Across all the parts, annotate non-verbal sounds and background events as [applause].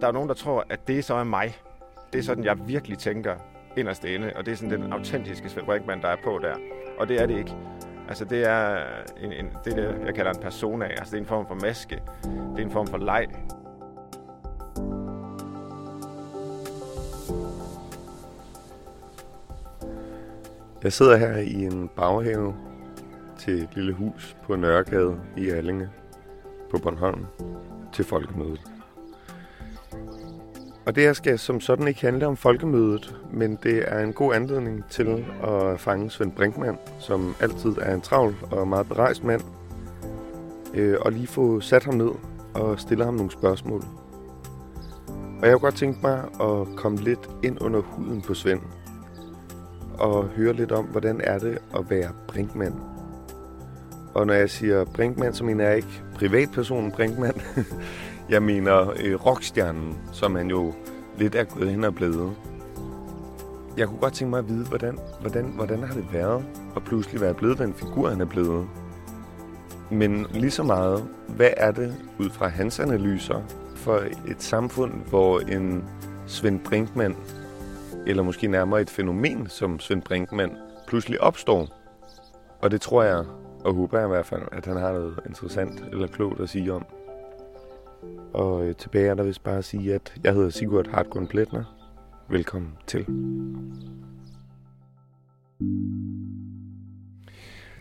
Der er nogen, der tror, at det så er mig. Det er sådan, jeg virkelig tænker inderst inde, og det er sådan den autentiske Svend Brinkmann, der er på der. Og det er det ikke. Altså det er, en, en, det, er det, jeg kalder en persona. Altså det er en form for maske. Det er en form for leg. Jeg sidder her i en baghave til et lille hus på Nørregade i Allinge på Bornholm til folkemødet. Og det her skal som sådan ikke handle om folkemødet, men det er en god anledning til at fange Svend Brinkmann, som altid er en travl og meget berejst mand, øh, og lige få sat ham ned og stille ham nogle spørgsmål. Og jeg kunne godt tænke mig at komme lidt ind under huden på Svend, og høre lidt om, hvordan er det at være Brinkmann. Og når jeg siger Brinkmann, så mener jeg ikke privatpersonen Brinkmann. [laughs] jeg mener øh, rockstjernen, som han jo lidt er gået hen og blevet. Jeg kunne godt tænke mig at vide, hvordan, hvordan, hvordan har det været at pludselig være blevet den figur, han er blevet. Men lige så meget, hvad er det ud fra hans analyser for et samfund, hvor en Svend Brinkmann eller måske nærmere et fænomen, som Svend Brinkmann pludselig opstår. Og det tror jeg, og håber jeg i hvert fald, at han har noget interessant eller klogt at sige om. Og øh, tilbage er der vist bare at sige, at jeg hedder Sigurd Hartgrund Pletner. Velkommen til.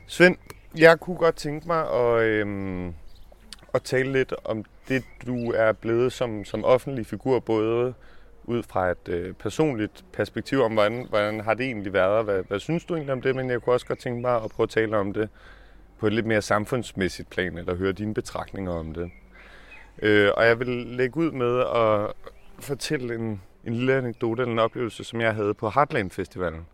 Svend, jeg kunne godt tænke mig at, øhm, at tale lidt om det, du er blevet som, som offentlig figur, både ud fra et øh, personligt perspektiv om, hvordan, hvordan har det egentlig været, hvad, hvad synes du egentlig om det, men jeg kunne også godt tænke mig at prøve at tale om det på et lidt mere samfundsmæssigt plan, eller høre dine betragtninger om det. Øh, og jeg vil lægge ud med at fortælle en, en lille anekdote eller en oplevelse, som jeg havde på Heartland Festivalen,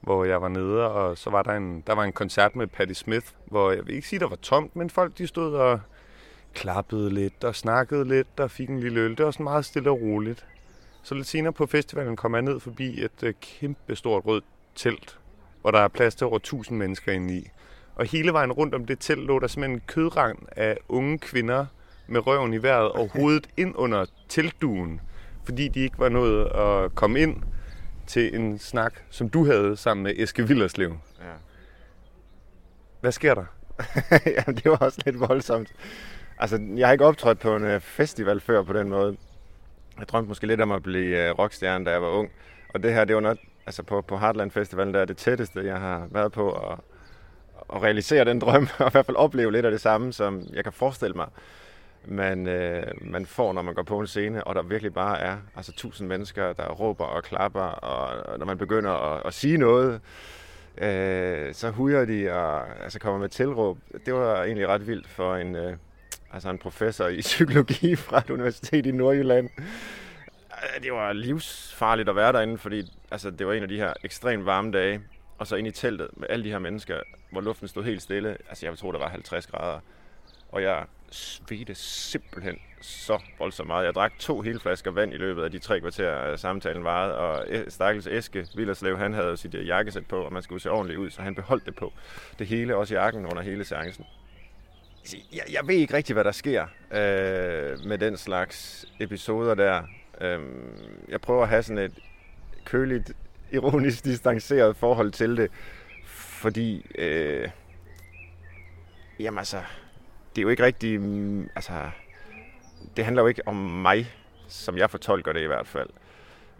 hvor jeg var nede, og så var der en, der var en koncert med Patti Smith, hvor jeg vil ikke sige, der var tomt, men folk de stod og klappede lidt og snakkede lidt og fik en lille øl. Det var sådan meget stille og roligt. Så lidt senere på festivalen kom jeg ned forbi et øh, kæmpe stort rødt telt, hvor der er plads til over 1000 mennesker inde i. Og hele vejen rundt om det telt lå der simpelthen en kødrang af unge kvinder med røven i vejret og hovedet ind under teltduen, fordi de ikke var nået at komme ind til en snak, som du havde sammen med Eske Villerslev. Ja. Hvad sker der? [laughs] Jamen, det var også lidt voldsomt. Altså, jeg har ikke optrådt på en øh, festival før på den måde. Jeg drømte måske lidt om at blive uh, rockstjerne, da jeg var ung. Og det her, det var noget, altså på, på Heartland Festivalen, der er det tætteste, jeg har været på at, at realisere den drøm, [laughs] og i hvert fald opleve lidt af det samme, som jeg kan forestille mig, man, øh, man får, når man går på en scene, og der virkelig bare er altså tusind mennesker, der råber og klapper, og når man begynder at, at sige noget, øh, så hujer de og altså kommer med tilråb. Det var egentlig ret vildt for en, øh, altså en professor i [laughs] psykologi fra et universitet i Nordjylland. Øh, det var livsfarligt at være derinde, fordi altså, det var en af de her ekstremt varme dage, og så ind i teltet med alle de her mennesker, hvor luften stod helt stille. Altså jeg tror, det var 50 grader. Og jeg svedte simpelthen så voldsomt meget. Jeg drak to hele flasker vand i løbet af de tre kvarter, øh, samtalen varede, og Stakkels Eske Villerslev, han havde sit øh, jakkesæt på, og man skulle se ordentligt ud, så han beholdt det på. Det hele, også jakken under hele seancen. Altså, jeg, jeg ved ikke rigtig, hvad der sker øh, med den slags episoder der. Øh, jeg prøver at have sådan et køligt, ironisk distanceret forhold til det, fordi øh, jamen altså, det er jo ikke rigtig, mm, altså, det handler jo ikke om mig, som jeg fortolker det i hvert fald.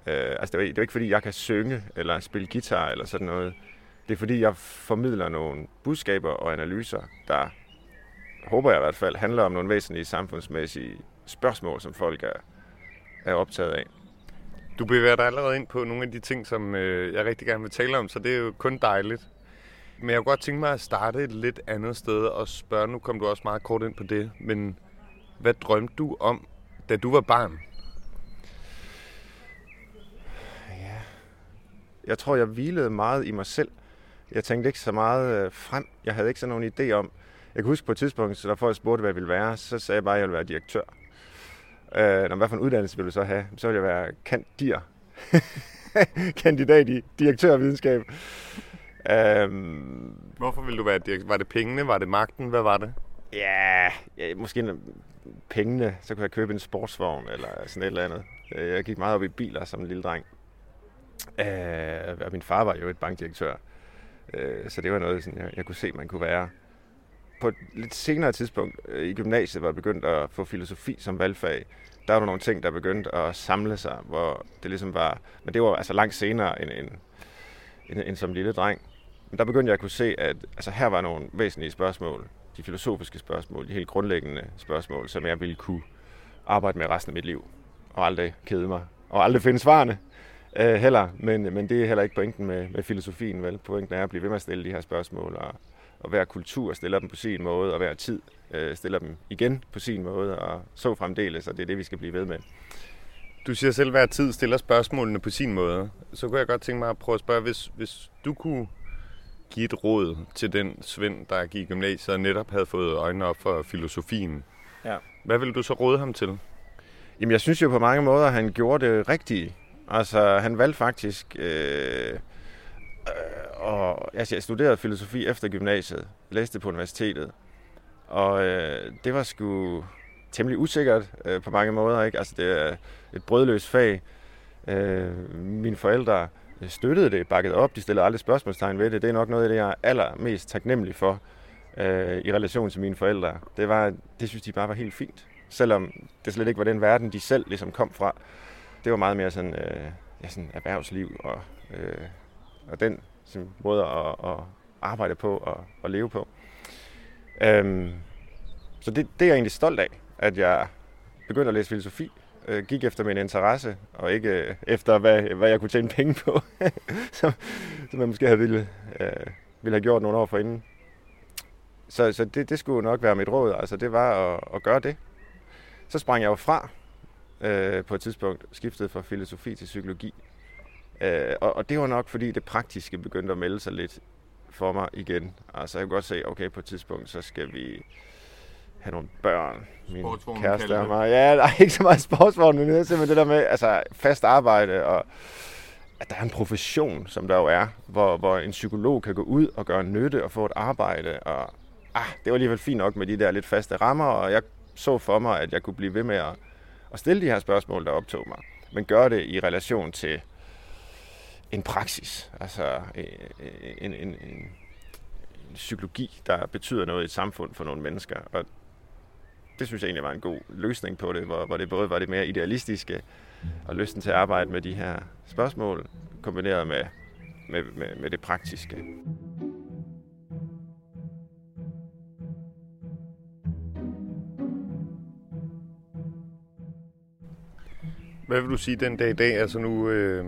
Øh, altså, det er, jo, det er jo ikke fordi, jeg kan synge eller spille guitar eller sådan noget. Det er fordi, jeg formidler nogle budskaber og analyser, der håber jeg i hvert fald, handler om nogle væsentlige samfundsmæssige spørgsmål, som folk er, er optaget af. Du bevæger dig allerede ind på nogle af de ting, som øh, jeg rigtig gerne vil tale om, så det er jo kun dejligt. Men jeg kunne godt tænke mig at starte et lidt andet sted og spørge, nu kom du også meget kort ind på det, men hvad drømte du om, da du var barn? Ja, jeg tror, jeg hvilede meget i mig selv. Jeg tænkte ikke så meget øh, frem. Jeg havde ikke sådan nogen idé om, jeg kan huske på et tidspunkt, så der folk spurgte, hvad jeg ville være, så sagde jeg bare, at jeg ville være direktør. Øh, når, hvad for en uddannelse ville du så have? Så ville jeg være kandier. [laughs] Kandidat i direktørvidenskab. Øhm, Hvorfor ville du være direktør? Var det pengene? Var det magten? Hvad var det? Ja, ja måske pengene, så kunne jeg købe en sportsvogn eller sådan et eller andet. Øh, jeg gik meget op i biler som en lille dreng. Øh, og min far var jo et bankdirektør. Øh, så det var noget, sådan, jeg, jeg kunne se, man kunne være. På et lidt senere tidspunkt i gymnasiet var jeg begyndt at få filosofi som valgfag. Der var der nogle ting, der begyndte at samle sig, hvor det ligesom var... Men det var altså langt senere end, end, end, end som lille dreng. Men der begyndte jeg at kunne se, at altså, her var nogle væsentlige spørgsmål, de filosofiske spørgsmål, de helt grundlæggende spørgsmål, som jeg ville kunne arbejde med resten af mit liv, og aldrig kede mig, og aldrig finde svarene øh, heller. Men, men det er heller ikke pointen med, med filosofien, vel? Pointen er at blive ved med at stille de her spørgsmål, og, og hver kultur stiller dem på sin måde, og hver tid øh, stiller dem igen på sin måde, og så fremdeles, og det er det, vi skal blive ved med. Du siger selv, at hver tid stiller spørgsmålene på sin måde. Så kunne jeg godt tænke mig at prøve at spørge, hvis, hvis du kunne give et råd til den Svend, der gik i gymnasiet og netop havde fået øjnene op for filosofien. Ja. Hvad vil du så råde ham til? Jamen, jeg synes jo på mange måder, at han gjorde det rigtige. Altså, han valgte faktisk... Øh, øh, og, altså, jeg studerede filosofi efter gymnasiet. Læste på universitetet. Og øh, det var sgu temmelig usikkert øh, på mange måder. Ikke? Altså, det er et brødløst fag. Øh, mine forældre Øh, støttede det, bakkede op, de stillede aldrig spørgsmålstegn ved det. Det er nok noget af det, jeg er allermest taknemmelig for øh, i relation til mine forældre. Det, var, det synes de bare var helt fint. Selvom det slet ikke var den verden, de selv ligesom kom fra. Det var meget mere sådan, øh, ja, sådan erhvervsliv og, øh, og den sådan, måde at, at arbejde på og at leve på. Øhm, så det, det er jeg egentlig stolt af, at jeg begyndte at læse filosofi, øh, gik efter min interesse, og ikke øh, efter, hvad, hvad jeg kunne tjene penge på, [laughs] som, som jeg måske havde ville, øh, ville have gjort nogle år forinden. Så, så det, det skulle nok være mit råd, altså det var at, at gøre det. Så sprang jeg jo fra øh, på et tidspunkt, skiftede fra filosofi til psykologi. Øh, og, og det var nok, fordi det praktiske begyndte at melde sig lidt for mig igen. Altså jeg kunne godt se, okay, på et tidspunkt, så skal vi have nogle børn. Min kæreste og mig. Ja, der er ikke så meget sportsvogn, men det er simpelthen det der med altså, fast arbejde og at der er en profession, som der jo er, hvor, hvor en psykolog kan gå ud og gøre nytte og få et arbejde. Og ah, det var alligevel fint nok med de der lidt faste rammer, og jeg så for mig, at jeg kunne blive ved med at, at stille de her spørgsmål, der optog mig. Men gøre det i relation til en praksis, altså en, en, en, en psykologi, der betyder noget i et samfund for nogle mennesker. Og det synes jeg egentlig var en god løsning på det, hvor, hvor det både var det mere idealistiske og lysten til at arbejde med de her spørgsmål, kombineret med, med, med, med det praktiske. Hvad vil du sige den dag i dag? Altså nu, øh,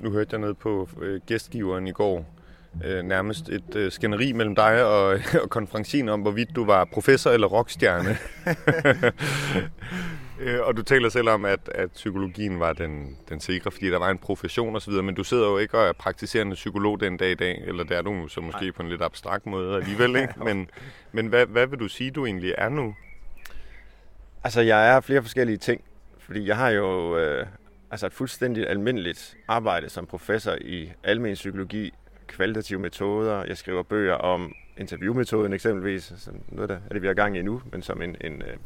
nu hørte jeg noget på øh, gæstgiveren i går, øh, nærmest et øh, skænderi mellem dig og, [laughs] og konferencien om, hvorvidt du var professor eller rockstjerne. [laughs] øh, og du taler selv om, at, at psykologien var den, den sikre, fordi der var en profession osv., men du sidder jo ikke og er praktiserende psykolog den dag i dag, eller det er du så måske Nej. på en lidt abstrakt måde alligevel, [laughs] ikke? Men, men hvad, hvad vil du sige, du egentlig er nu? Altså, jeg er flere forskellige ting, fordi jeg har jo øh, altså et fuldstændig almindeligt arbejde som professor i almen psykologi kvalitative metoder. Jeg skriver bøger om interviewmetoden eksempelvis, som noget der er det, vi har gang i nu, men som en, en, øh,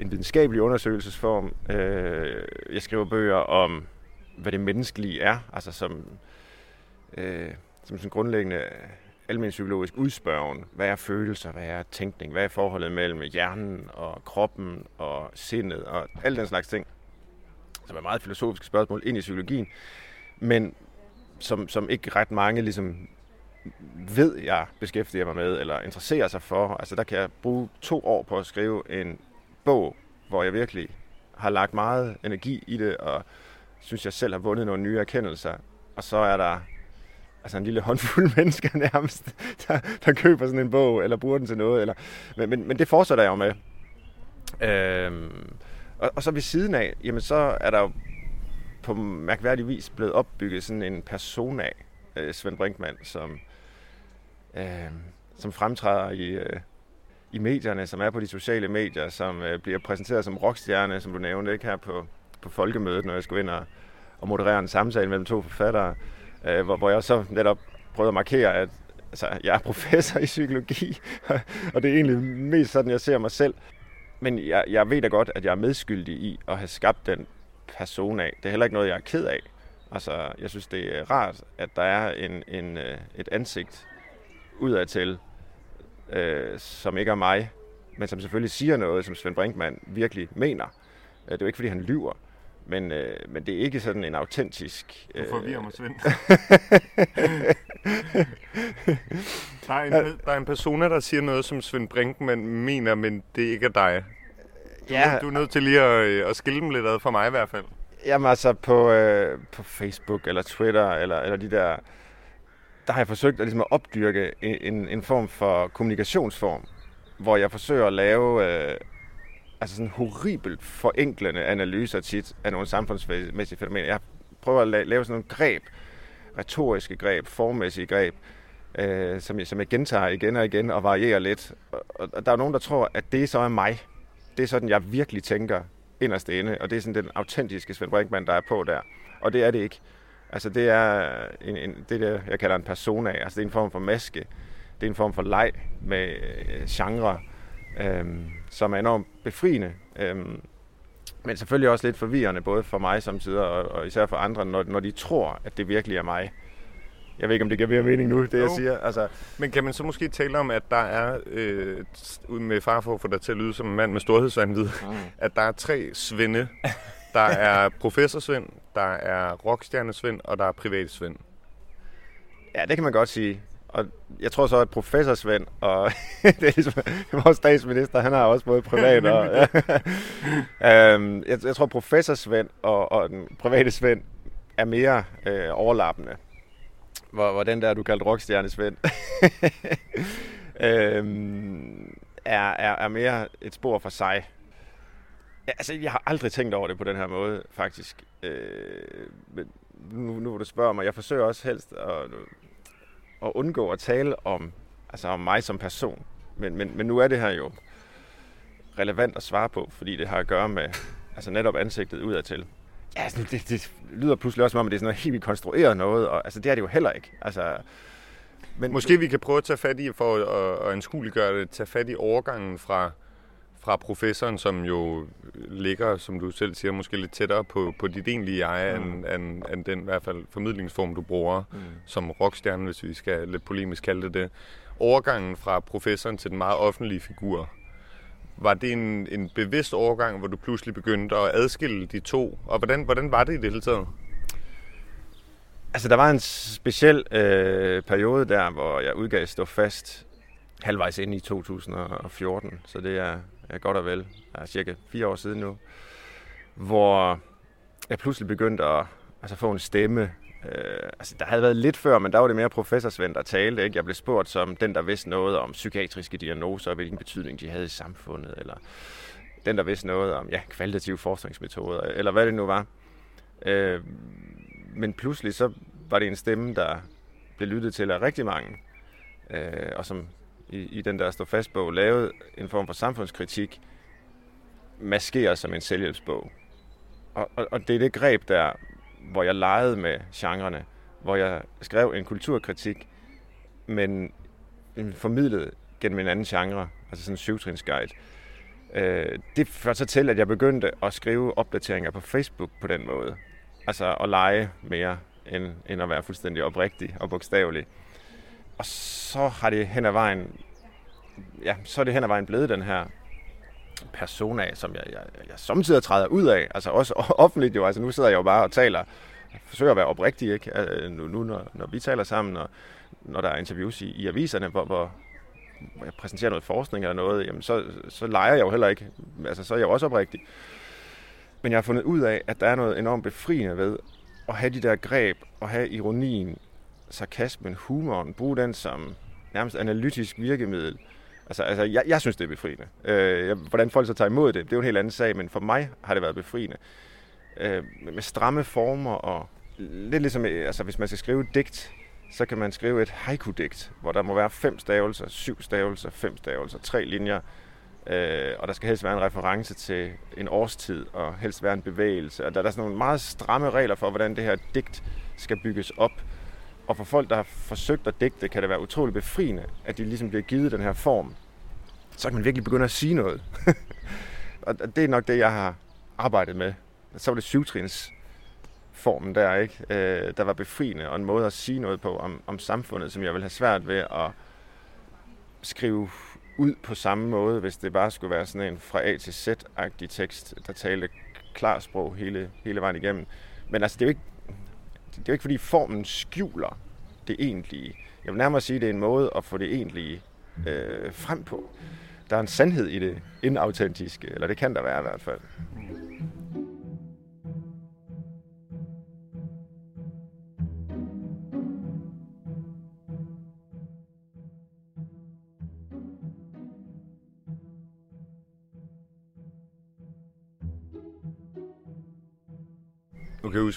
en videnskabelig undersøgelsesform. Øh, jeg skriver bøger om, hvad det menneskelige er, altså som, øh, som sådan grundlæggende almen psykologisk udspørgen. Hvad er følelser? Hvad er tænkning? Hvad er forholdet mellem hjernen og kroppen og sindet og alt den slags ting, som er meget filosofiske spørgsmål ind i psykologien. Men som, som ikke ret mange ligesom ved, jeg beskæftiger mig med, eller interesserer sig for. Altså der kan jeg bruge to år på at skrive en bog, hvor jeg virkelig har lagt meget energi i det, og synes, jeg selv har vundet nogle nye erkendelser. Og så er der altså en lille [laughs] håndfuld mennesker nærmest, der, der køber sådan en bog, eller bruger den til noget. Eller, men, men, men det fortsætter jeg jo med. Øhm, og, og så ved siden af, jamen så er der jo på mærkværdig vis blevet opbygget sådan en person af øh, Svend Brinkmann, som, øh, som fremtræder i, øh, i medierne, som er på de sociale medier, som øh, bliver præsenteret som rockstjerne, som du nævnte ikke her på, på folkemødet, når jeg skulle ind og, og moderere en samtale mellem to forfattere, øh, hvor, hvor jeg så netop prøvede at markere, at altså, jeg er professor i psykologi, [laughs] og det er egentlig mest sådan, jeg ser mig selv. Men jeg, jeg ved da godt, at jeg er medskyldig i at have skabt den person af. Det er heller ikke noget, jeg er ked af. Altså, jeg synes, det er rart, at der er en, en, øh, et ansigt udadtil, øh, som ikke er mig, men som selvfølgelig siger noget, som Svend Brinkmann virkelig mener. Øh, det er jo ikke, fordi han lyver, men, øh, men det er ikke sådan en autentisk... Øh... Du forvirrer mig, Svend. [laughs] der, er en, der er en persona, der siger noget, som Svend Brinkmann mener, men det ikke er dig. Du, ja. du er nødt til lige at, øh, at skille dem lidt ad for mig i hvert fald. Jamen altså på, øh, på Facebook eller Twitter eller, eller de der... Der har jeg forsøgt at, ligesom at opdyrke en, en form for kommunikationsform, hvor jeg forsøger at lave øh, altså sådan horribelt forenklende analyser tit af nogle samfundsmæssige fænomener. Jeg prøver at lave sådan nogle greb, retoriske greb, formmæssige greb, øh, som, jeg, som jeg gentager igen og igen og varierer lidt. Og, og der er nogen, der tror, at det så er mig. Det er sådan, jeg virkelig tænker inderst inde, og det er sådan den autentiske Svend Brinkmann, der er på der. Og det er det ikke. Altså det er en, en, det, der, jeg kalder en persona. Altså det er en form for maske. Det er en form for leg med øh, genre, øh, som er enormt befriende. Øh, men selvfølgelig også lidt forvirrende, både for mig samtidig og, og især for andre, når, når de tror, at det virkelig er mig. Jeg ved ikke, om det giver mere mening nu, det jo. jeg siger. Altså, Men kan man så måske tale om, at der er, øh, med far for at få dig til at lyde som en mand med storhedsvandvid, mm. at der er tre svinde. Der er [laughs] professor Svend, der er rockstjerne Svend, og der er privat Svend. Ja, det kan man godt sige. Og jeg tror så, at professor Svend og [laughs] det er ligesom, vores statsminister, han har også både privat [laughs] og... Øhm, jeg, jeg tror, professor Svend og, og den private Svend er mere øh, overlappende hvor, hvor den der, du kaldte rockstjerne, Svend, [laughs] øhm, er, er, er mere et spor for sig. Ja, altså, jeg har aldrig tænkt over det på den her måde, faktisk. Øh, men nu, nu du spørger mig, jeg forsøger også helst at, at undgå at tale om, altså om mig som person. Men, men, men nu er det her jo relevant at svare på, fordi det har at gøre med altså netop ansigtet udadtil. Ja, altså, det, det lyder pludselig også som om, at det er sådan noget helt konstrueret noget, og altså, det er det jo heller ikke. Altså, men, Måske vi kan prøve at tage fat i, for at, at anskueliggøre det, tage fat i overgangen fra, fra professoren, som jo ligger, som du selv siger, måske lidt tættere på, på dit egentlige jeg, mm. end, end, end den i hvert fald formidlingsform, du bruger mm. som rockstjerne, hvis vi skal lidt polemisk kalde det det. Overgangen fra professoren til den meget offentlige figur, var det en, en bevidst overgang, hvor du pludselig begyndte at adskille de to? Og hvordan, hvordan var det i det hele taget? Altså, der var en speciel øh, periode der, hvor jeg udgav Stå Fast halvvejs ind i 2014, så det er, er godt og vel, er cirka fire år siden nu, hvor jeg pludselig begyndte at altså, få en stemme Øh, altså, der havde været lidt før, men der var det mere professorsvend, der talte. Ikke? Jeg blev spurgt som den, der vidste noget om psykiatriske diagnoser, og hvilken betydning de havde i samfundet, eller den, der vidste noget om ja, kvalitative forskningsmetoder, eller hvad det nu var. Øh, men pludselig så var det en stemme, der blev lyttet til af rigtig mange, øh, og som i, i den der står fast bog lavede en form for samfundskritik, maskeret som en selvhjælpsbog. Og, og, og det er det greb der, hvor jeg legede med genrerne, hvor jeg skrev en kulturkritik, men formidlet gennem en anden genre, altså sådan en syvtrinsguide. Øh, det førte så til, at jeg begyndte at skrive opdateringer på Facebook på den måde. Altså at lege mere, end, end at være fuldstændig oprigtig og bogstavelig. Og så har det hen ad vejen, ja, så er det hen ad vejen blevet den her persona, som jeg, jeg, jeg samtidig træder ud af, altså også [laughs] offentligt jo, altså nu sidder jeg jo bare og taler, jeg forsøger at være oprigtig, ikke? Altså, nu, nu når, når vi taler sammen, og når der er interviews i, i aviserne, hvor, hvor, hvor jeg præsenterer noget forskning eller noget, jamen så, så leger jeg jo heller ikke, altså så er jeg jo også oprigtig. Men jeg har fundet ud af, at der er noget enormt befriende ved at have de der greb, og have ironien, sarkasmen, humoren, bruge den som nærmest analytisk virkemiddel, Altså, altså jeg, jeg synes, det er befriende. Øh, hvordan folk så tager imod det, det er jo en helt anden sag, men for mig har det været befriende. Øh, med stramme former og lidt ligesom, øh, altså hvis man skal skrive et digt, så kan man skrive et haiku-digt, hvor der må være fem stavelser, syv stavelser, fem stavelser, tre linjer, øh, og der skal helst være en reference til en årstid, og helst være en bevægelse. Og der, der er sådan nogle meget stramme regler for, hvordan det her digt skal bygges op. Og for folk, der har forsøgt at digte, kan det være utrolig befriende, at de ligesom bliver givet den her form. Så kan man virkelig begynde at sige noget. [laughs] og det er nok det, jeg har arbejdet med. Så var det syvtrins formen der, ikke? Øh, der var befriende, og en måde at sige noget på om, om samfundet, som jeg vil have svært ved at skrive ud på samme måde, hvis det bare skulle være sådan en fra A til Z-agtig tekst, der talte klar sprog hele, hele vejen igennem. Men altså, det er jo ikke, det er jo ikke fordi formen skjuler det egentlige. Jeg vil nærmere sige, at det er en måde at få det egentlige øh, frem på. Der er en sandhed i det inautentiske, eller det kan der være i hvert fald.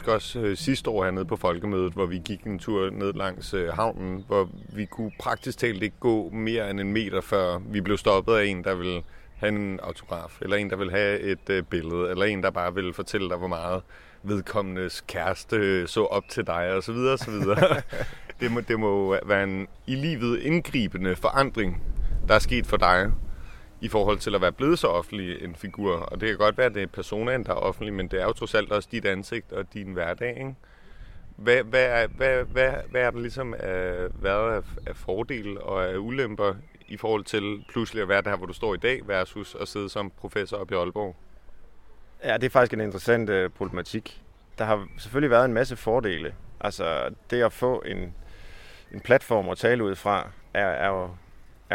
Huske også øh, sidste år hernede på Folkemødet, hvor vi gik en tur ned langs øh, havnen, hvor vi kunne praktisk talt ikke gå mere end en meter, før vi blev stoppet af en, der ville have en autograf, eller en, der vil have et øh, billede, eller en, der bare vil fortælle dig, hvor meget vedkommendes kæreste øh, så op til dig, og så videre, og så videre. [laughs] det, må, det må være en i livet indgribende forandring, der er sket for dig, i forhold til at være blevet så offentlig en figur. Og det kan godt være, at det er personaen, der er offentlig, men det er jo trods alt også dit ansigt og din hverdag. Ikke? Hvad, hvad, hvad, hvad, hvad er der ligesom af, været af, af fordele og af ulemper i forhold til pludselig at være der, hvor du står i dag, versus at sidde som professor oppe i Aalborg? Ja, det er faktisk en interessant uh, problematik. Der har selvfølgelig været en masse fordele. Altså, det at få en, en platform at tale ud fra, er, er jo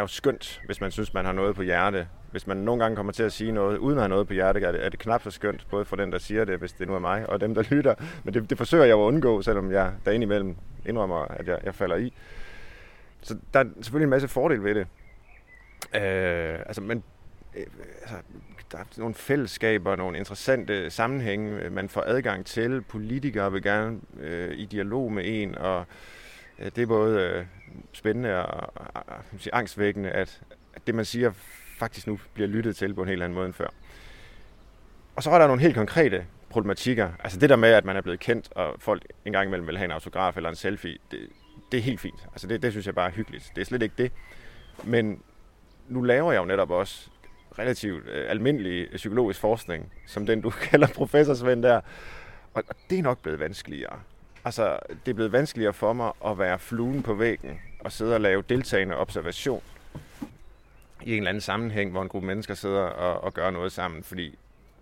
er jo skønt, hvis man synes, man har noget på hjerte. Hvis man nogle gange kommer til at sige noget, uden at have noget på hjerte, er det, er det knap så skønt, både for den, der siger det, hvis det nu er mig, og dem, der [laughs] lytter. Men det, det forsøger jeg jo at undgå, selvom jeg der indimellem indrømmer, at jeg, jeg falder i. Så der er selvfølgelig en masse fordel ved det. Øh, altså, men, øh, altså, der er nogle fællesskaber, nogle interessante sammenhænge, øh, man får adgang til. Politikere vil gerne øh, i dialog med en, og Øh, det er både øh, spændende og, sige, angstvækkende, at, at det, man siger, faktisk nu bliver lyttet til på en helt anden måde end før. Og så er der nogle helt konkrete problematikker. Altså det der med, at man er blevet kendt, og folk engang imellem vil have en autograf eller en selfie, det, det er helt fint. Altså det, det synes jeg bare er hyggeligt. Det er slet ikke det. Men nu laver jeg jo netop også relativt øh, almindelig øh, psykologisk forskning, som den du [laughs] kalder professorsvend der. Og, og det er nok blevet vanskeligere. Altså, det er blevet vanskeligere for mig at være fluen på væggen og sidde og lave deltagende observation i en eller anden sammenhæng, hvor en gruppe mennesker sidder og, og gør noget sammen, fordi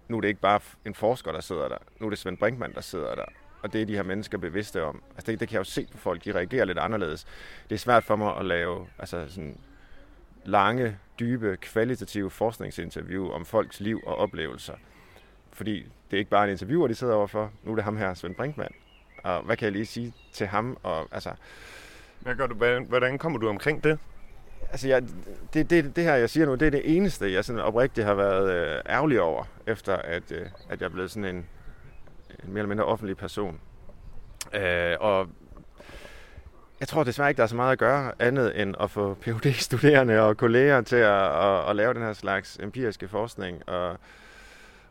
nu er det ikke bare en forsker, der sidder der. Nu er det Svend Brinkmann, der sidder der. Og det er de her mennesker bevidste om. Altså det, det kan jeg jo se på folk, de reagerer lidt anderledes. Det er svært for mig at lave altså sådan lange, dybe, kvalitative forskningsinterview om folks liv og oplevelser. Fordi det er ikke bare en interviewer, de sidder overfor. Nu er det ham her, Svend Brinkmann og hvad kan jeg lige sige til ham? Og, altså, hvad gør du, hvordan kommer du omkring det? Altså, jeg, det, det, det her, jeg siger nu, det er det eneste, jeg sådan oprigtigt har været øh, ærgerlig over, efter at, øh, at jeg er blevet sådan en, en mere eller mindre offentlig person. Øh, og jeg tror desværre ikke, der er så meget at gøre andet end at få phd studerende og kolleger til at, at, at lave den her slags empiriske forskning, og,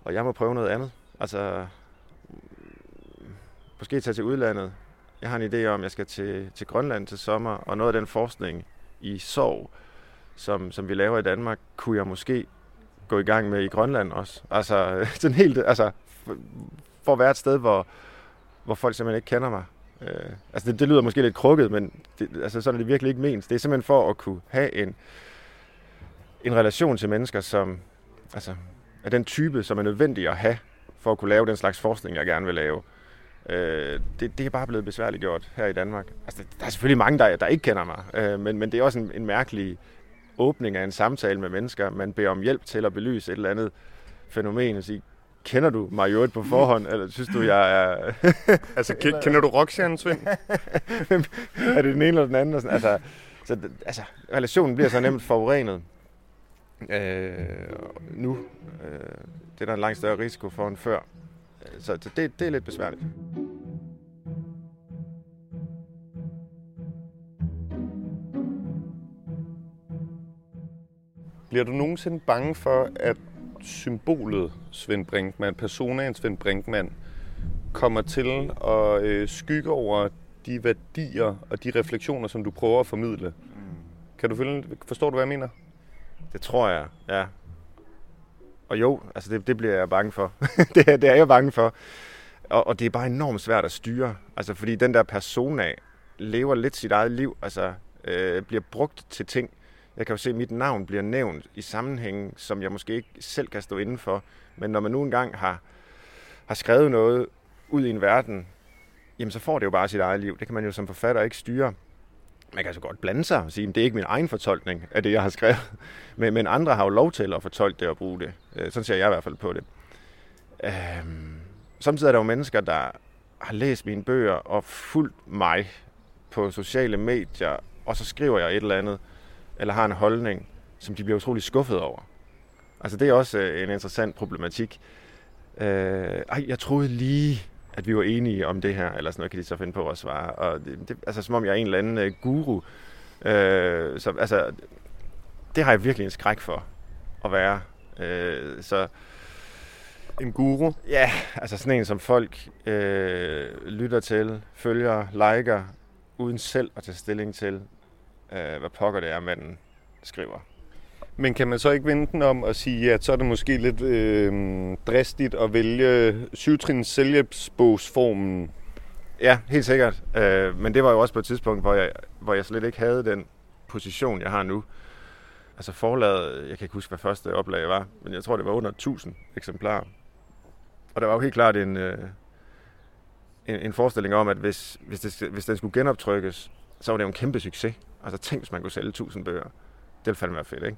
og jeg må prøve noget andet. Altså, måske tage til udlandet. Jeg har en idé om, at jeg skal til, til Grønland til sommer, og noget af den forskning i sorg, som, som vi laver i Danmark, kunne jeg måske gå i gang med i Grønland også. Altså, [laughs] sådan helt, altså for at være et sted, hvor, hvor folk simpelthen ikke kender mig. Øh, altså, det, det lyder måske lidt krukket, men det, altså, sådan er det virkelig ikke ment. Det er simpelthen for at kunne have en, en relation til mennesker, som altså, er den type, som er nødvendig at have, for at kunne lave den slags forskning, jeg gerne vil lave. Øh, det, det er bare blevet besværligt gjort her i Danmark. Altså, der er selvfølgelig mange, der, der ikke kender mig, øh, men, men det er også en, en mærkelig åbning af en samtale med mennesker. Man beder om hjælp til at belyse et eller andet fænomen og sige, kender du mig jo på forhånd, eller synes du, jeg er... [laughs] altså, kender du Roxanne, Svend? [laughs] er det den ene eller den anden? sådan, altså, så, altså, relationen bliver så nemt forurenet øh, nu. Øh, det er der en langt større risiko for end før. Så, så det, det er lidt besværligt. Bliver du nogensinde bange for, at symbolet Svend Brinkmann, personaen Svend Brinkmann, kommer til at øh, skygge over de værdier og de refleksioner, som du prøver at formidle. Mm. Kan du følge, forstår du, hvad jeg mener? Det tror jeg, ja. Og jo, altså det, det bliver jeg bange for. [laughs] det, det er jeg bange for. Og, og det er bare enormt svært at styre. Altså fordi den der persona lever lidt sit eget liv. Altså øh, bliver brugt til ting. Jeg kan jo se, at mit navn bliver nævnt i sammenhænge, som jeg måske ikke selv kan stå inden for. Men når man nu engang har, har skrevet noget ud i en verden, jamen så får det jo bare sit eget liv. Det kan man jo som forfatter ikke styre. Man kan så godt blande sig og sige, at det er ikke min egen fortolkning af det, jeg har skrevet. [laughs] Men, men andre har jo lov til at fortolke det og bruge det. Øh, sådan ser jeg i hvert fald på det. Øhm, samtidig er der jo mennesker, der har læst mine bøger og fulgt mig på sociale medier, og så skriver jeg et eller andet, eller har en holdning, som de bliver utrolig skuffet over. Altså det er også øh, en interessant problematik. Øh, ej, jeg troede lige, at vi var enige om det her, eller sådan noget kan de så finde på at svare. Og det, det, altså som om jeg er en eller anden øh, guru. Øh, så, altså, det har jeg virkelig en skræk for at være. Øh, så en guru? Ja, altså sådan en, som folk øh, lytter til, følger, liker, uden selv at tage stilling til, øh, hvad pokker det er, manden skriver. Men kan man så ikke vente den om at sige, at så er det måske lidt øh, dristigt at vælge syvtrins selvhjælpsbogsformen? Ja, helt sikkert. Øh, men det var jo også på et tidspunkt, hvor jeg, hvor jeg slet ikke havde den position, jeg har nu. Altså forlaget, jeg kan ikke huske, hvad første oplag var, men jeg tror, det var under 1000 eksemplarer. Og der var jo helt klart en, øh, en, en forestilling om, at hvis, hvis, det, hvis den skulle genoptrykkes, så var det jo en kæmpe succes. Altså tænk, hvis man kunne sælge 1000 bøger. Det ville fandme være fedt, ikke?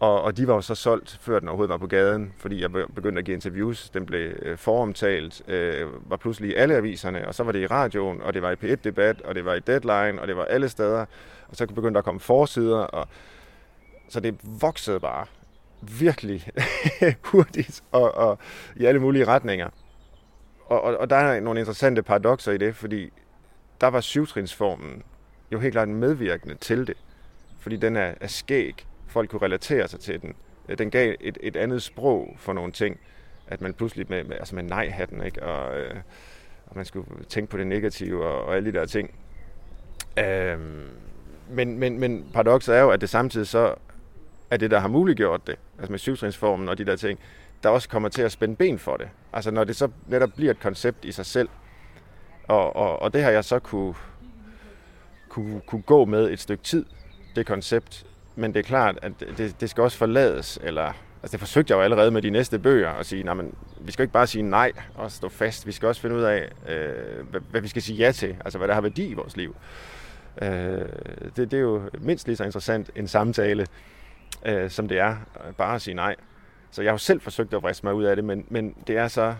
Og, og de var jo så solgt, før den overhovedet var på gaden, fordi jeg begyndte at give interviews. Den blev øh, foromtalt, øh, var pludselig i alle aviserne, og så var det i radioen, og det var i P1-debat, og det var i Deadline, og det var alle steder. Og så begyndte der at komme forsider, og så det voksede bare virkelig [laughs] hurtigt og, og i alle mulige retninger. Og, og, og der er nogle interessante paradoxer i det, fordi der var syvtrinsformen jo helt klart medvirkende til det. Fordi den er, er skæg. Folk kunne relatere sig til den. Øh, den gav et, et andet sprog for nogle ting. At man pludselig med, med, altså med nej-hatten, ikke? Og, øh, og man skulle tænke på det negative og, og alle de der ting. Øhm, men, men, men paradokset er jo, at det samtidig så er det, der har muliggjort det, altså med syvtrinsformen og de der ting, der også kommer til at spænde ben for det. Altså når det så netop bliver et koncept i sig selv. Og, og, og det har jeg så kunne, kunne, kunne gå med et stykke tid, det koncept. Men det er klart, at det, det skal også forlades, eller Altså det forsøgte jeg jo allerede med de næste bøger at sige, men vi skal ikke bare sige nej og stå fast. Vi skal også finde ud af, øh, hvad, hvad vi skal sige ja til. Altså hvad der har værdi i vores liv. Øh, det, det er jo mindst lige så interessant en samtale, øh, som det er bare at sige nej. Så jeg har jo selv forsøgt at vriste mig ud af det, men, men det er så...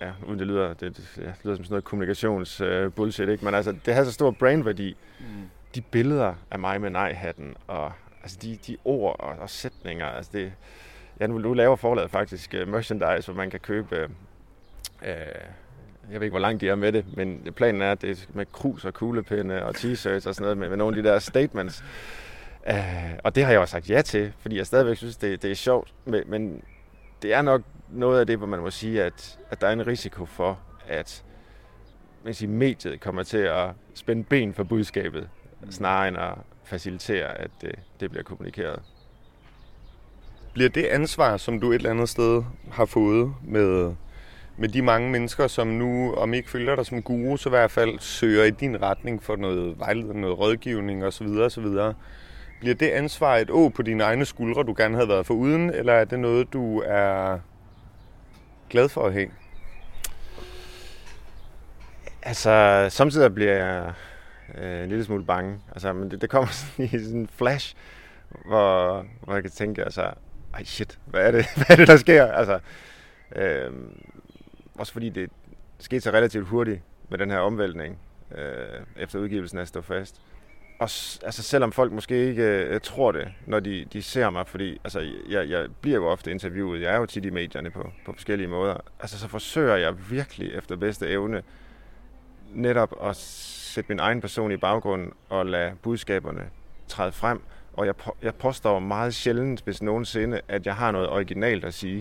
Ja, uden det lyder, det, det, det lyder som sådan noget kommunikations øh, bullshit, ikke? Men altså, det har så stor brandværdi. Mm. De billeder af mig med nej-hatten, og altså de, de ord og, og sætninger, altså det... Ja, nu, nu laver forlaget faktisk uh, merchandise, hvor man kan købe... Uh, jeg ved ikke, hvor langt de er med det, men planen er, at det er med krus og kuglepinde og t-shirts og sådan noget, med, med nogle af de der statements. Uh, og det har jeg også sagt ja til, fordi jeg stadigvæk synes, det, det er sjovt. Men, men det er nok noget af det, hvor man må sige, at, at der er en risiko for, at man siger, mediet kommer til at spænde ben for budskabet snarere end at facilitere, at det, det bliver kommunikeret. Bliver det ansvar, som du et eller andet sted har fået med, med de mange mennesker, som nu, om ikke følger dig som guru, så i hvert fald søger i din retning for noget vejledning, noget rådgivning osv. osv. Bliver det ansvar et å på dine egne skuldre, du gerne havde været for uden, eller er det noget, du er glad for at have? Altså, samtidig bliver jeg øh, en lille smule bange. Altså, men det, det kommer [laughs] sådan i sådan en flash, hvor, hvor jeg kan tænke, altså, ej shit, hvad er det, [laughs] hvad er det der sker? Altså, øh, også fordi det skete så relativt hurtigt med den her omvæltning øh, efter udgivelsen af Stå Fast og altså, selvom folk måske ikke øh, tror det, når de, de ser mig, fordi altså, jeg, jeg bliver jo ofte interviewet, jeg er jo tit i medierne på, på forskellige måder, altså så forsøger jeg virkelig efter bedste evne netop at sætte min egen person i baggrunden og lade budskaberne træde frem, og jeg, jeg påstår meget sjældent, hvis nogensinde, at jeg har noget originalt at sige.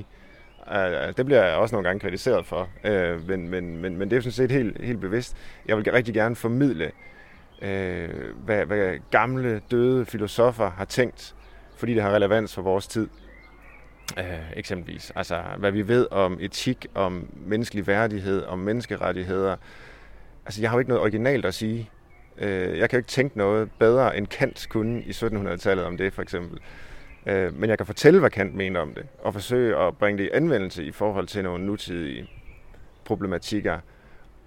Øh, altså, det bliver jeg også nogle gange kritiseret for, øh, men, men, men, men det er sådan set helt, helt bevidst. Jeg vil rigtig gerne formidle, øh, hvad, hvad gamle, døde filosofer har tænkt, fordi det har relevans for vores tid. Uh, eksempelvis. Altså, hvad vi ved om etik, om menneskelig værdighed, om menneskerettigheder. Altså, jeg har jo ikke noget originalt at sige. Øh, jeg kan jo ikke tænke noget bedre end Kant kunne i 1700-tallet om det, for eksempel. Øh, men jeg kan fortælle, hvad Kant mener om det, og forsøge at bringe det i anvendelse i forhold til nogle nutidige problematikker.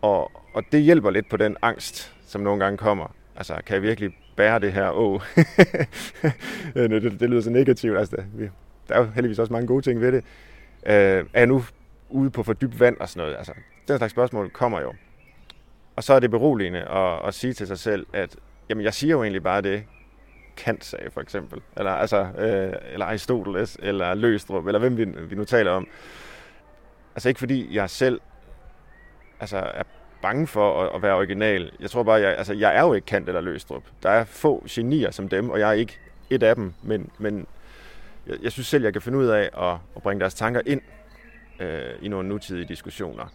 Og, og det hjælper lidt på den angst, som nogle gange kommer. Altså, kan jeg virkelig bære det her å? [laughs] Øh, det, det, det lyder så negativt. Altså, det, der er jo heldigvis også mange gode ting ved det. Øh, er jeg nu ude på for dybt vand og sådan noget? Altså, den slags spørgsmål kommer jo. Og så er det beroligende at, at sige til sig selv, at jamen, jeg siger jo egentlig bare det, Kant sagde, for eksempel. Eller, altså, øh, eller Aristoteles, eller Løstrup, eller hvem vi, vi nu taler om. Altså ikke fordi jeg selv altså, er bange for at, at være original. Jeg tror bare, jeg, altså, jeg er jo ikke Kant eller Løstrup. Der er få genier som dem, og jeg er ikke et af dem. Men, men jeg, jeg synes selv, jeg kan finde ud af at, at bringe deres tanker ind øh, i nogle nutidige diskussioner.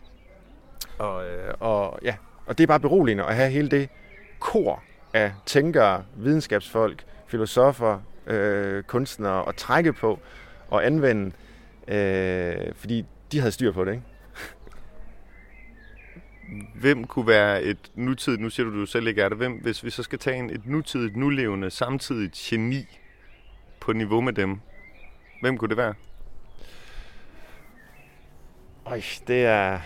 Og, øh, og, ja, og det er bare beroligende at have hele det kor af tænkere, videnskabsfolk, filosofer, øh, kunstnere at trække på og anvende, øh, fordi de havde styr på det, ikke? Hvem kunne være et nutidigt, nu siger du, du selv ikke er det, hvem, hvis vi så skal tage en, et nutidigt, nulevende, samtidigt geni på niveau med dem, hvem kunne det være? Øj, det er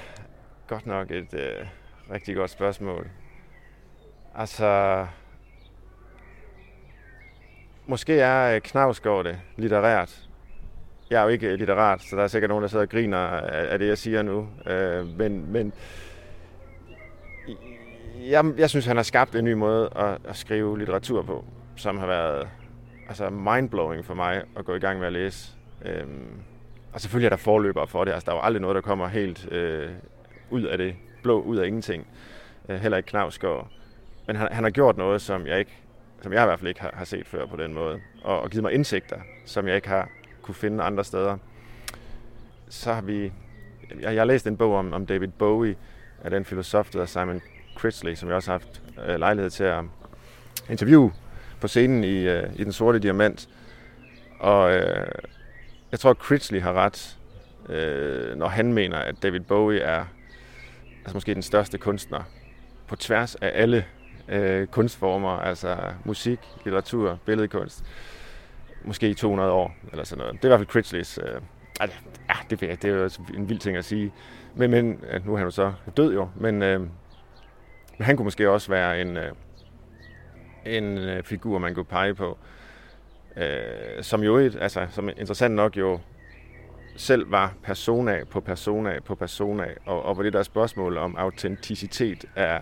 godt nok et øh, rigtig godt spørgsmål. Altså, måske er øh, Knavsgaard det litterært. Jeg er jo ikke øh, litterat, så der er sikkert nogen, der sidder og griner af det, jeg siger nu. Øh, men, men jeg, jeg synes, han har skabt en ny måde at, at skrive litteratur på, som har været altså mindblowing for mig at gå i gang med at læse. Øhm, og selvfølgelig er der forløbere for det. Altså, der er jo aldrig noget, der kommer helt øh, ud af det blå, ud af ingenting. Øh, heller ikke Knavsgaard. Men han, han har gjort noget, som jeg ikke som jeg i hvert fald ikke har, har set før på den måde, og, og givet mig indsigter, som jeg ikke har kunne finde andre steder. Så har vi... Jeg, jeg har læst en bog om, om David Bowie, af den filosof, der hedder Simon Critchley, som jeg også har haft øh, lejlighed til at interviewe på scenen i, øh, i Den Sorte Diamant. Og øh, jeg tror, at Critchley har ret, øh, når han mener, at David Bowie er altså måske den største kunstner på tværs af alle øh, kunstformer, altså musik, litteratur, billedkunst. Måske i 200 år, eller sådan noget. Det er i hvert fald Critchleys... Øh, altså, ja, det, det er jo altså en vild ting at sige. Men, men nu er han jo så død jo, men, øh, men han kunne måske også være en, øh, en øh, figur, man kunne pege på. Øh, som jo et, altså, som interessant nok jo selv var persona på persona på persona, og, og hvor det der spørgsmål om autenticitet er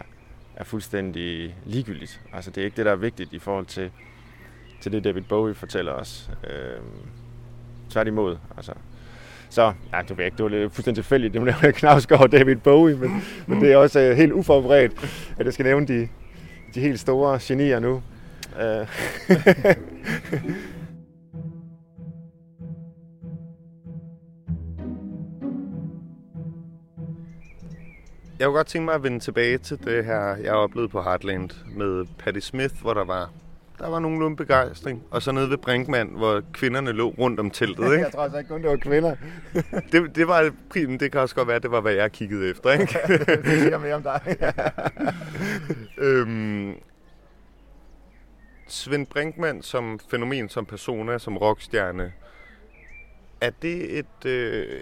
er fuldstændig ligegyldigt. Altså det er ikke det, der er vigtigt i forhold til, til det, David Bowie fortæller os. Øh, tværtimod, altså. Så, ja, det var ikke, det var lidt fuldstændig tilfældigt, det var [laughs] Knavsgaard og David Bowie, men, men det er også uh, helt uforberedt, at jeg skal nævne de, de helt store genier nu. Uh. [laughs] Jeg kunne godt tænke mig at vende tilbage til det her, jeg oplevede på Heartland med Patti Smith, hvor der var der var nogenlunde begejstring. Og så nede ved Brinkmann, hvor kvinderne lå rundt om teltet. [laughs] Ikke? jeg tror altså ikke kun, det var kvinder. [laughs] det, det, var, det kan også godt være, det var, hvad jeg kiggede efter. Ikke? [laughs] det siger mere om dig. øhm, Svend Brinkmann som fænomen, som persona, som rockstjerne, er det et... Øh,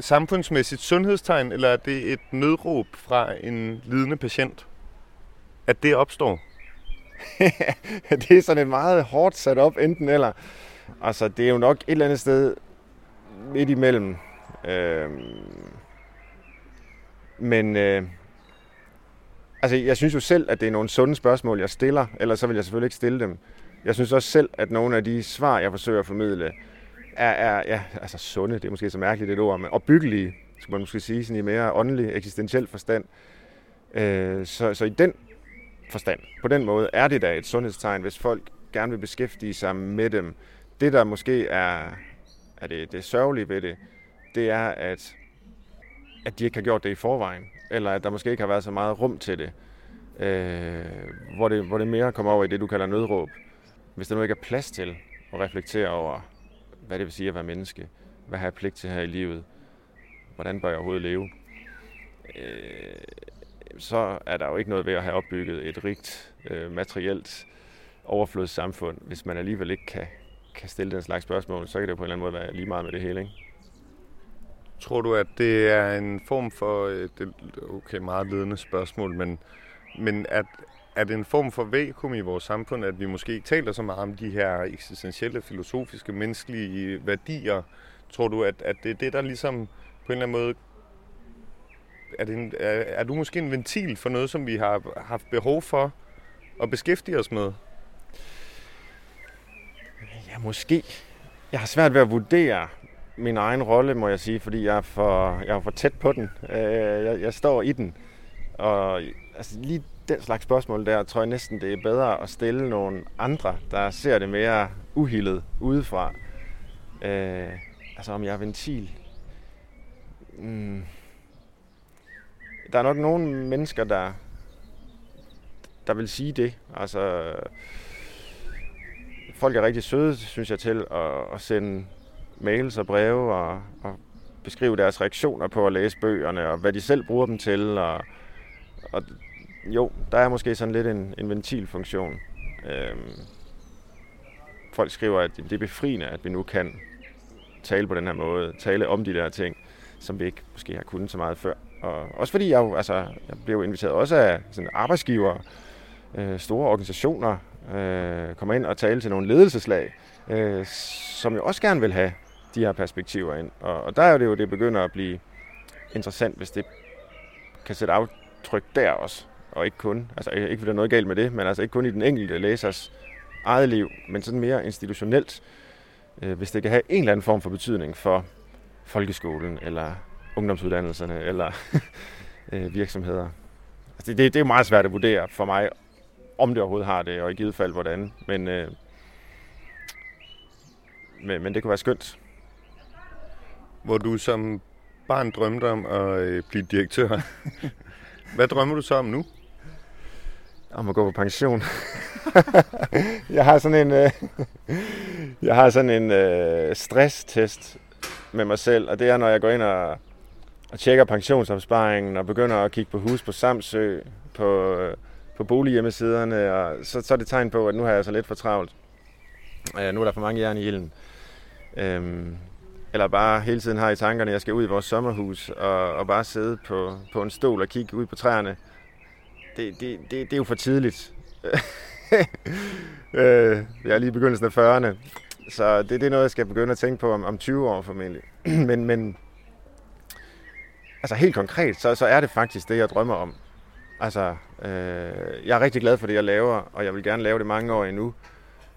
samfundsmæssigt sundhedstegn, eller er det et nødråb fra en lidende patient, at det opstår? [laughs] det er sådan et meget hårdt sat op, enten eller. Altså, det er jo nok et eller andet sted midt imellem. Øhm, men øh, altså, jeg synes jo selv, at det er nogle sunde spørgsmål, jeg stiller, ellers så vil jeg selvfølgelig ikke stille dem. Jeg synes også selv, at nogle af de svar, jeg forsøger at formidle, er, er ja, altså sunde, det er måske så mærkeligt det ord, men opbyggelige, skal man måske sige, sådan i mere åndelig, eksistentiel forstand. Øh, så, så i den forstand, på den måde, er det da et sundhedstegn, hvis folk gerne vil beskæftige sig med dem. Det, der måske er er det, det sørgelige ved det, det er, at, at de ikke har gjort det i forvejen, eller at der måske ikke har været så meget rum til det, øh, hvor det, hvor det mere kommer over i det, du kalder nødråb. Hvis der nu ikke er plads til at reflektere over, hvad det vil sige at være menneske, hvad har jeg pligt til her i livet, hvordan bør jeg overhovedet leve, øh, så er der jo ikke noget ved at have opbygget et rigt øh, materielt overflodssamfund, hvis man alligevel ikke kan, kan stille den slags spørgsmål, så kan det på en eller anden måde være lige meget med det hele. Ikke? Tror du, at det er en form for, det, okay, meget ledende spørgsmål, men, men at, er det en form for vakuum i vores samfund, at vi måske ikke taler så meget om de her eksistentielle, filosofiske, menneskelige værdier? Tror du, at, at det er det, der ligesom på en eller anden måde... Er, det en, er, er du måske en ventil for noget, som vi har haft behov for at beskæftige os med? Ja, måske. Jeg har svært ved at vurdere min egen rolle, må jeg sige, fordi jeg er for, jeg er for tæt på den. Øh, jeg, jeg står i den. Og altså, lige den slags spørgsmål der, tror jeg næsten, det er bedre at stille nogle andre, der ser det mere uhildet udefra. Øh, altså om jeg er ventil. Mm. Der er nok nogle mennesker, der, der vil sige det. Altså, folk er rigtig søde, synes jeg, til at, at sende mails og breve og, og beskrive deres reaktioner på at læse bøgerne, og hvad de selv bruger dem til. Og, og jo, der er måske sådan lidt en, en ventilfunktion. Øhm, folk skriver, at det er befriende, at vi nu kan tale på den her måde, tale om de der ting, som vi ikke måske har kunnet så meget før. Og også fordi jeg jo, altså, jeg blev inviteret også af sådan arbejdsgiver, øh, store organisationer, øh, kommer ind og tale til nogle ledelseslag, øh, som jo også gerne vil have de her perspektiver ind. Og, og der er det jo, det begynder at blive interessant, hvis det kan sætte aftryk der også, og ikke kun, altså ikke fordi der er noget galt med det, men altså ikke kun i den enkelte læsers eget liv, men sådan mere institutionelt, øh, hvis det kan have en eller anden form for betydning for folkeskolen, eller ungdomsuddannelserne, eller [laughs] øh, virksomheder. Altså det, det, er jo meget svært at vurdere for mig, om det overhovedet har det, og i givet fald hvordan. Men, øh, men, men det kunne være skønt. Hvor du som barn drømte om at øh, blive direktør. [laughs] Hvad drømmer du så om nu? Om at gå på pension. [laughs] jeg har sådan en, øh, [laughs] jeg har sådan en øh, stresstest med mig selv, og det er, når jeg går ind og, og tjekker pensionsopsparingen og begynder at kigge på hus på Samsø, på, øh, på bolighjemmesiderne, og så, så er det tegn på, at nu har jeg så lidt for travlt. Øh, nu er der for mange jern i ilden. Øhm, eller bare hele tiden har i tankerne, at jeg skal ud i vores sommerhus og, og bare sidde på, på en stol og kigge ud på træerne. Det, det, det, det er jo for tidligt. [laughs] øh, jeg er lige i begyndelsen af 40'erne, så det, det er noget, jeg skal begynde at tænke på om, om 20 år formentlig. [clears throat] men, men altså helt konkret, så, så er det faktisk det, jeg drømmer om. Altså, øh, jeg er rigtig glad for det, jeg laver, og jeg vil gerne lave det mange år endnu.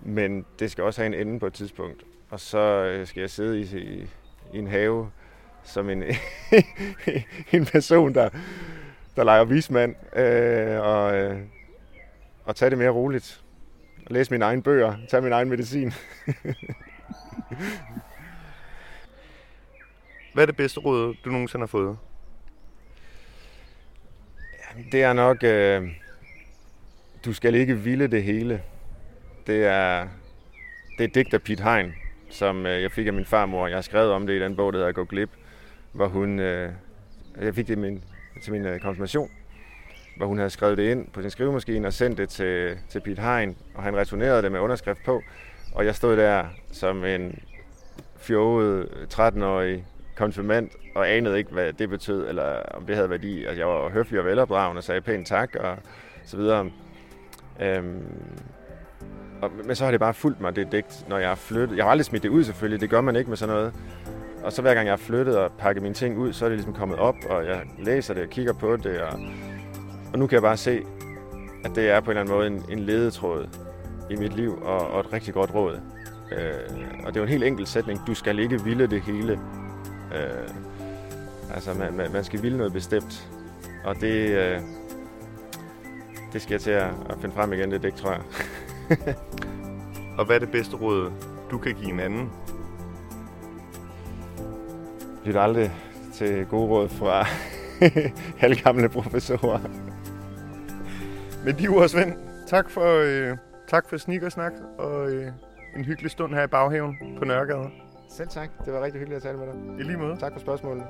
Men det skal også have en ende på et tidspunkt. Og så øh, skal jeg sidde i, i, i en have som en, [laughs] en person, der, der leger vismand, øh, og, øh, og tage det mere roligt. Læse mine egne bøger, tage min egen medicin. [laughs] Hvad er det bedste råd, du nogensinde har fået? Det er nok, øh, du skal ikke ville det hele. Det er, det er digt af Piet Hein, som øh, jeg fik af min farmor. Jeg har skrevet om det i den bog, der hedder Gå glip, hvor hun, øh, jeg fik det min, til min øh, konfirmation, hvor hun havde skrevet det ind på sin skrivemaskine og sendt det til, til Pete Hein, og han returnerede det med underskrift på. Og jeg stod der som en fjoget 13-årig konfirmand, og anede ikke, hvad det betød, eller om det havde værdi. Altså, jeg var høflig og velopdragende og sagde pænt tak, og så videre. Øhm, og, men så har det bare fulgt mig, det digt, når jeg har flyttet. Jeg har aldrig smidt det ud selvfølgelig, det gør man ikke med sådan noget. Og så hver gang jeg har flyttet og pakket mine ting ud, så er det ligesom kommet op, og jeg læser det og kigger på det. Og, og nu kan jeg bare se, at det er på en eller anden måde en, en ledetråd i mit liv, og, og et rigtig godt råd. Øh, og det er jo en helt enkel sætning. Du skal ikke ville det hele. Øh, altså, man, man, man skal ville noget bestemt. Og det, øh, det skal jeg til at, at finde frem igen, det dæk, tror jeg. [laughs] og hvad er det bedste råd, du kan give en anden? Lyt aldrig til gode råd fra [laughs] halvgamle professorer. Med de ord, Svend, tak for, øh, tak for sneakersnak og øh, en hyggelig stund her i baghaven på Nørregade. Selv tak. Det var rigtig hyggeligt at tale med dig. I lige måde. Tak for spørgsmålet.